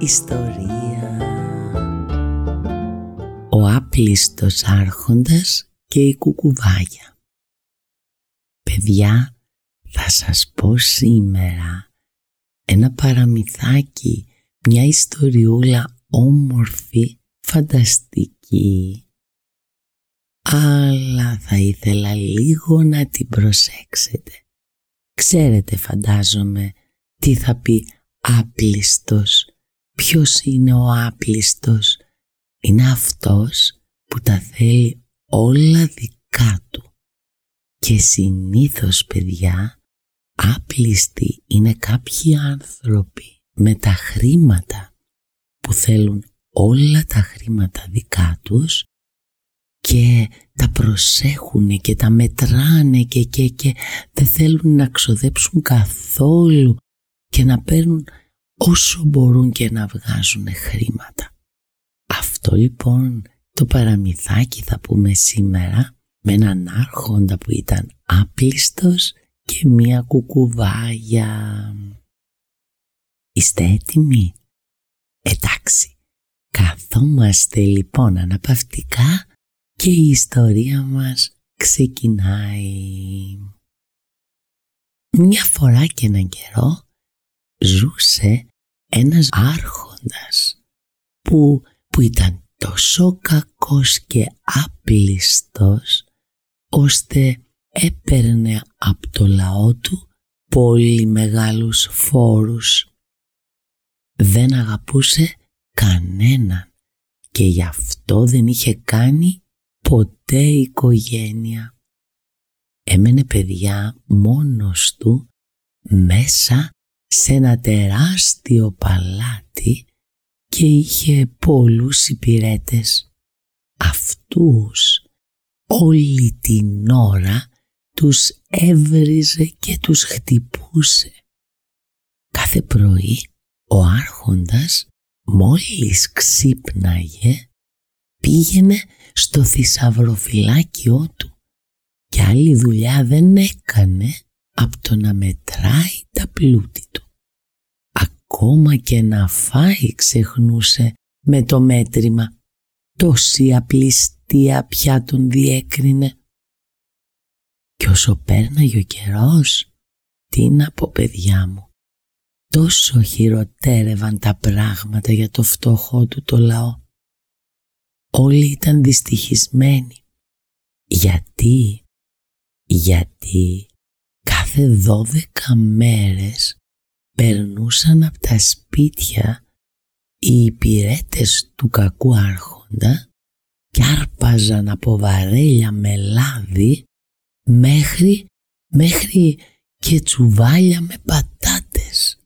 ιστορία». Ο άπλιστος άρχοντας και η κουκουβάγια. Παιδιά, θα σας πω σήμερα ένα παραμυθάκι, μια ιστοριούλα όμορφη, φανταστική. Αλλά θα ήθελα λίγο να την προσέξετε. Ξέρετε φαντάζομαι τι θα πει άπλιστος. Ποιος είναι ο άπλιστος; Είναι αυτός που τα θέλει όλα δικά του. Και συνήθως παιδιά άπλιστοι είναι κάποιοι άνθρωποι με τα χρήματα που θέλουν όλα τα χρήματα δικά τους και τα προσέχουν και τα μετράνε και, και, και δεν θέλουν να ξοδέψουν καθόλου και να παίρνουν όσο μπορούν και να βγάζουν χρήματα. Αυτό λοιπόν το παραμυθάκι θα πούμε σήμερα με έναν άρχοντα που ήταν άπλιστος και μία κουκουβάγια. Είστε έτοιμοι; Εντάξει, καθόμαστε λοιπόν αναπαυτικά και η ιστορία μας ξεκινάει. Μια φορά και έναν καιρό ζούσε ένας άρχοντας που, που ήταν τόσο κακός και άπλιστος ώστε έπαιρνε από το λαό του πολύ μεγάλους φόρους. Δεν αγαπούσε κανέναν και γι' αυτό δεν είχε κάνει ποτέ οικογένεια. Έμενε παιδιά μόνος του μέσα σε ένα τεράστιο παλάτι και είχε πολλούς υπηρέτες. Αυτούς όλη την ώρα τους έβριζε και τους χτυπούσε. Κάθε πρωί ο άρχοντας μόλις ξύπναγε πήγαινε στο θησαυροφυλάκιό του και άλλη δουλειά δεν έκανε από το να μετράει τα πλούτη του. Ακόμα και να φάει ξεχνούσε με το μέτρημα. Τόση απληστία πια τον διέκρινε. Κι όσο πέρναγε ο καιρός, τι να πω παιδιά μου, τόσο χειροτέρευαν τα πράγματα για το φτωχό του το λαό. Όλοι ήταν δυστυχισμένοι. Γιατί, γιατί κάθε δώδεκα μέρες περνούσαν από τα σπίτια οι υπηρέτες του κακού άρχοντα και άρπαζαν από βαρέλια με λάδι μέχρι, μέχρι και τσουβάλια με πατάτες.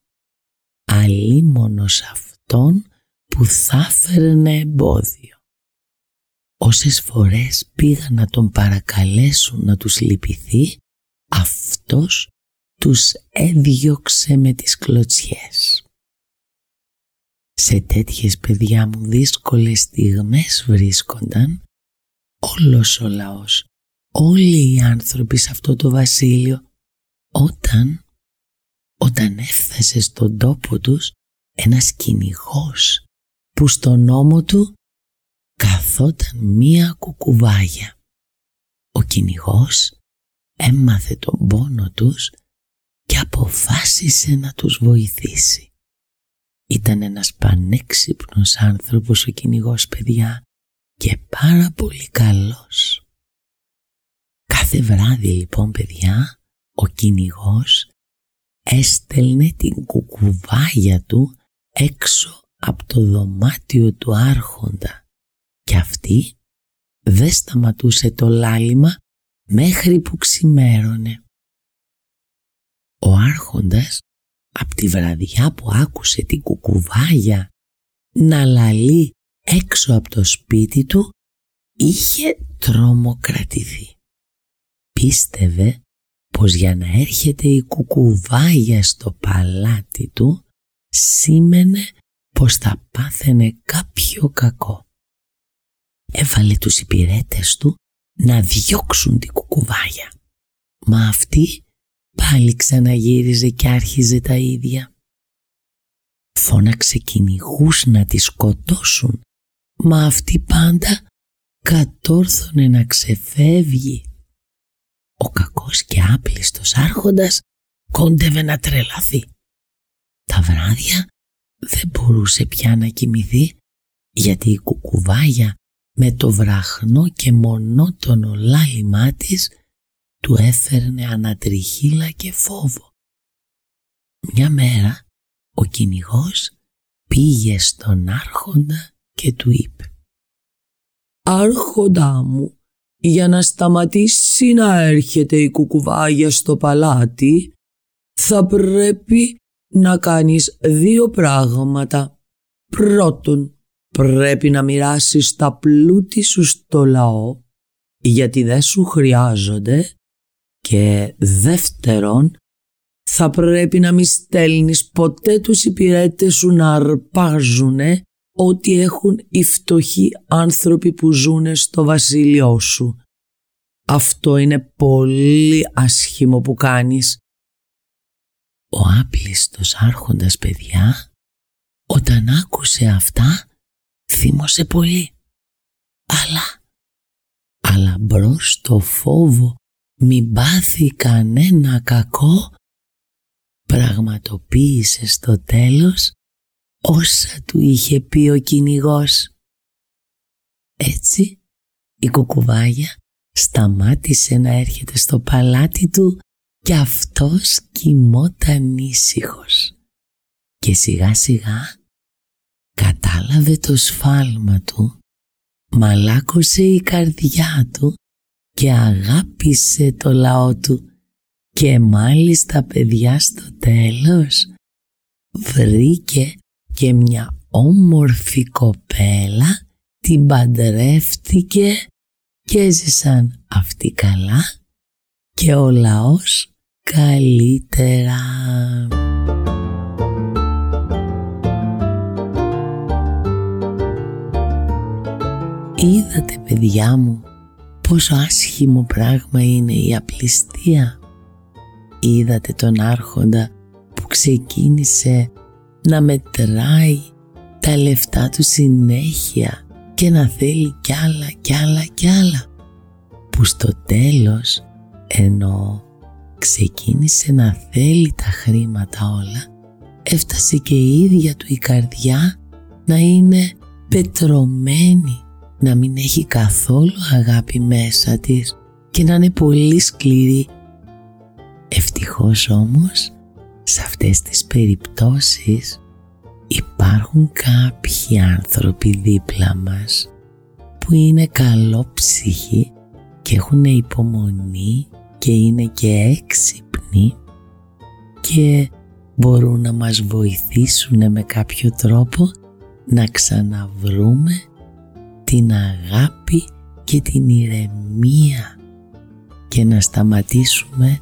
Αλίμονος αυτόν που θα φέρνε εμπόδιο. Όσες φορές πήγαν να τον παρακαλέσουν να τους λυπηθεί, αυτός τους έδιωξε με τις κλωτσιές. Σε τέτοιες παιδιά μου δύσκολες στιγμές βρίσκονταν όλος ο λαός, όλοι οι άνθρωποι σε αυτό το βασίλειο, όταν, όταν έφτασε στον τόπο τους ένας κυνηγός που στον νόμο του καθόταν μία κουκουβάγια. Ο κυνηγός έμαθε τον πόνο τους και αποφάσισε να τους βοηθήσει. Ήταν ένας πανέξυπνος άνθρωπος ο κυνηγός παιδιά και πάρα πολύ καλός. Κάθε βράδυ λοιπόν παιδιά ο κυνηγός έστελνε την κουκουβάγια του έξω από το δωμάτιο του άρχοντα και αυτή δεν σταματούσε το λάλημα μέχρι που ξημέρωνε. Ο άρχοντας από τη βραδιά που άκουσε την κουκουβάγια να λαλεί έξω από το σπίτι του είχε τρομοκρατηθεί. Πίστευε πως για να έρχεται η κουκουβάγια στο παλάτι του σήμαινε πως θα πάθαινε κάποιο κακό. Έβαλε τους υπηρέτες του να διώξουν την κουκουβάγια. Μα αυτή πάλι ξαναγύριζε και άρχιζε τα ίδια. Φώναξε κυνηγούς να τη σκοτώσουν, μα αυτή πάντα κατόρθωνε να ξεφεύγει. Ο κακός και άπλιστος άρχοντας κόντευε να τρελαθεί. Τα βράδια δεν μπορούσε πια να κοιμηθεί γιατί η κουκουβάγια με το βραχνό και μονότονο λάλημά της του έφερνε ανατριχύλα και φόβο. Μια μέρα ο κυνηγός πήγε στον άρχοντα και του είπε «Άρχοντά μου, για να σταματήσει να έρχεται η κουκουβάγια στο παλάτι, θα πρέπει να κάνεις δύο πράγματα. Πρώτον, πρέπει να μοιράσεις τα πλούτη σου στο λαό, γιατί δεν σου χρειάζονται. Και δεύτερον, θα πρέπει να μην στέλνεις ποτέ τους υπηρέτες σου να αρπάζουνε ό,τι έχουν οι φτωχοί άνθρωποι που ζουν στο βασίλειό σου. Αυτό είναι πολύ άσχημο που κάνεις. Ο άπλιστος άρχοντας παιδιά, όταν άκουσε αυτά, θύμωσε πολύ. Αλλά, αλλά μπρος στο φόβο μην πάθει κανένα κακό, πραγματοποίησε στο τέλος όσα του είχε πει ο κυνηγός. Έτσι η κουκουβάγια σταμάτησε να έρχεται στο παλάτι του και αυτός κοιμόταν ήσυχος. Και σιγά σιγά κατάλαβε το σφάλμα του, μαλάκωσε η καρδιά του και αγάπησε το λαό του και μάλιστα παιδιά στο τέλος βρήκε και μια όμορφη κοπέλα την παντρεύτηκε και έζησαν αυτοί καλά και ο λαός καλύτερα. Είδατε παιδιά μου πόσο άσχημο πράγμα είναι η απληστία. Είδατε τον άρχοντα που ξεκίνησε να μετράει τα λεφτά του συνέχεια και να θέλει κι άλλα κι άλλα κι άλλα που στο τέλος ενώ ξεκίνησε να θέλει τα χρήματα όλα έφτασε και η ίδια του η καρδιά να είναι πετρωμένη να μην έχει καθόλου αγάπη μέσα της και να είναι πολύ σκληρή. Ευτυχώς όμως σε αυτές τις περιπτώσεις υπάρχουν κάποιοι άνθρωποι δίπλα μας που είναι καλόψυχοι και έχουν υπομονή και είναι και έξυπνοι και μπορούν να μας βοηθήσουν με κάποιο τρόπο να ξαναβρούμε την αγάπη και την ηρεμία και να σταματήσουμε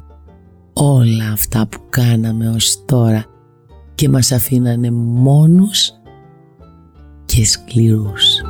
όλα αυτά που κάναμε ως τώρα και μας αφήνανε μόνους και σκληρούς.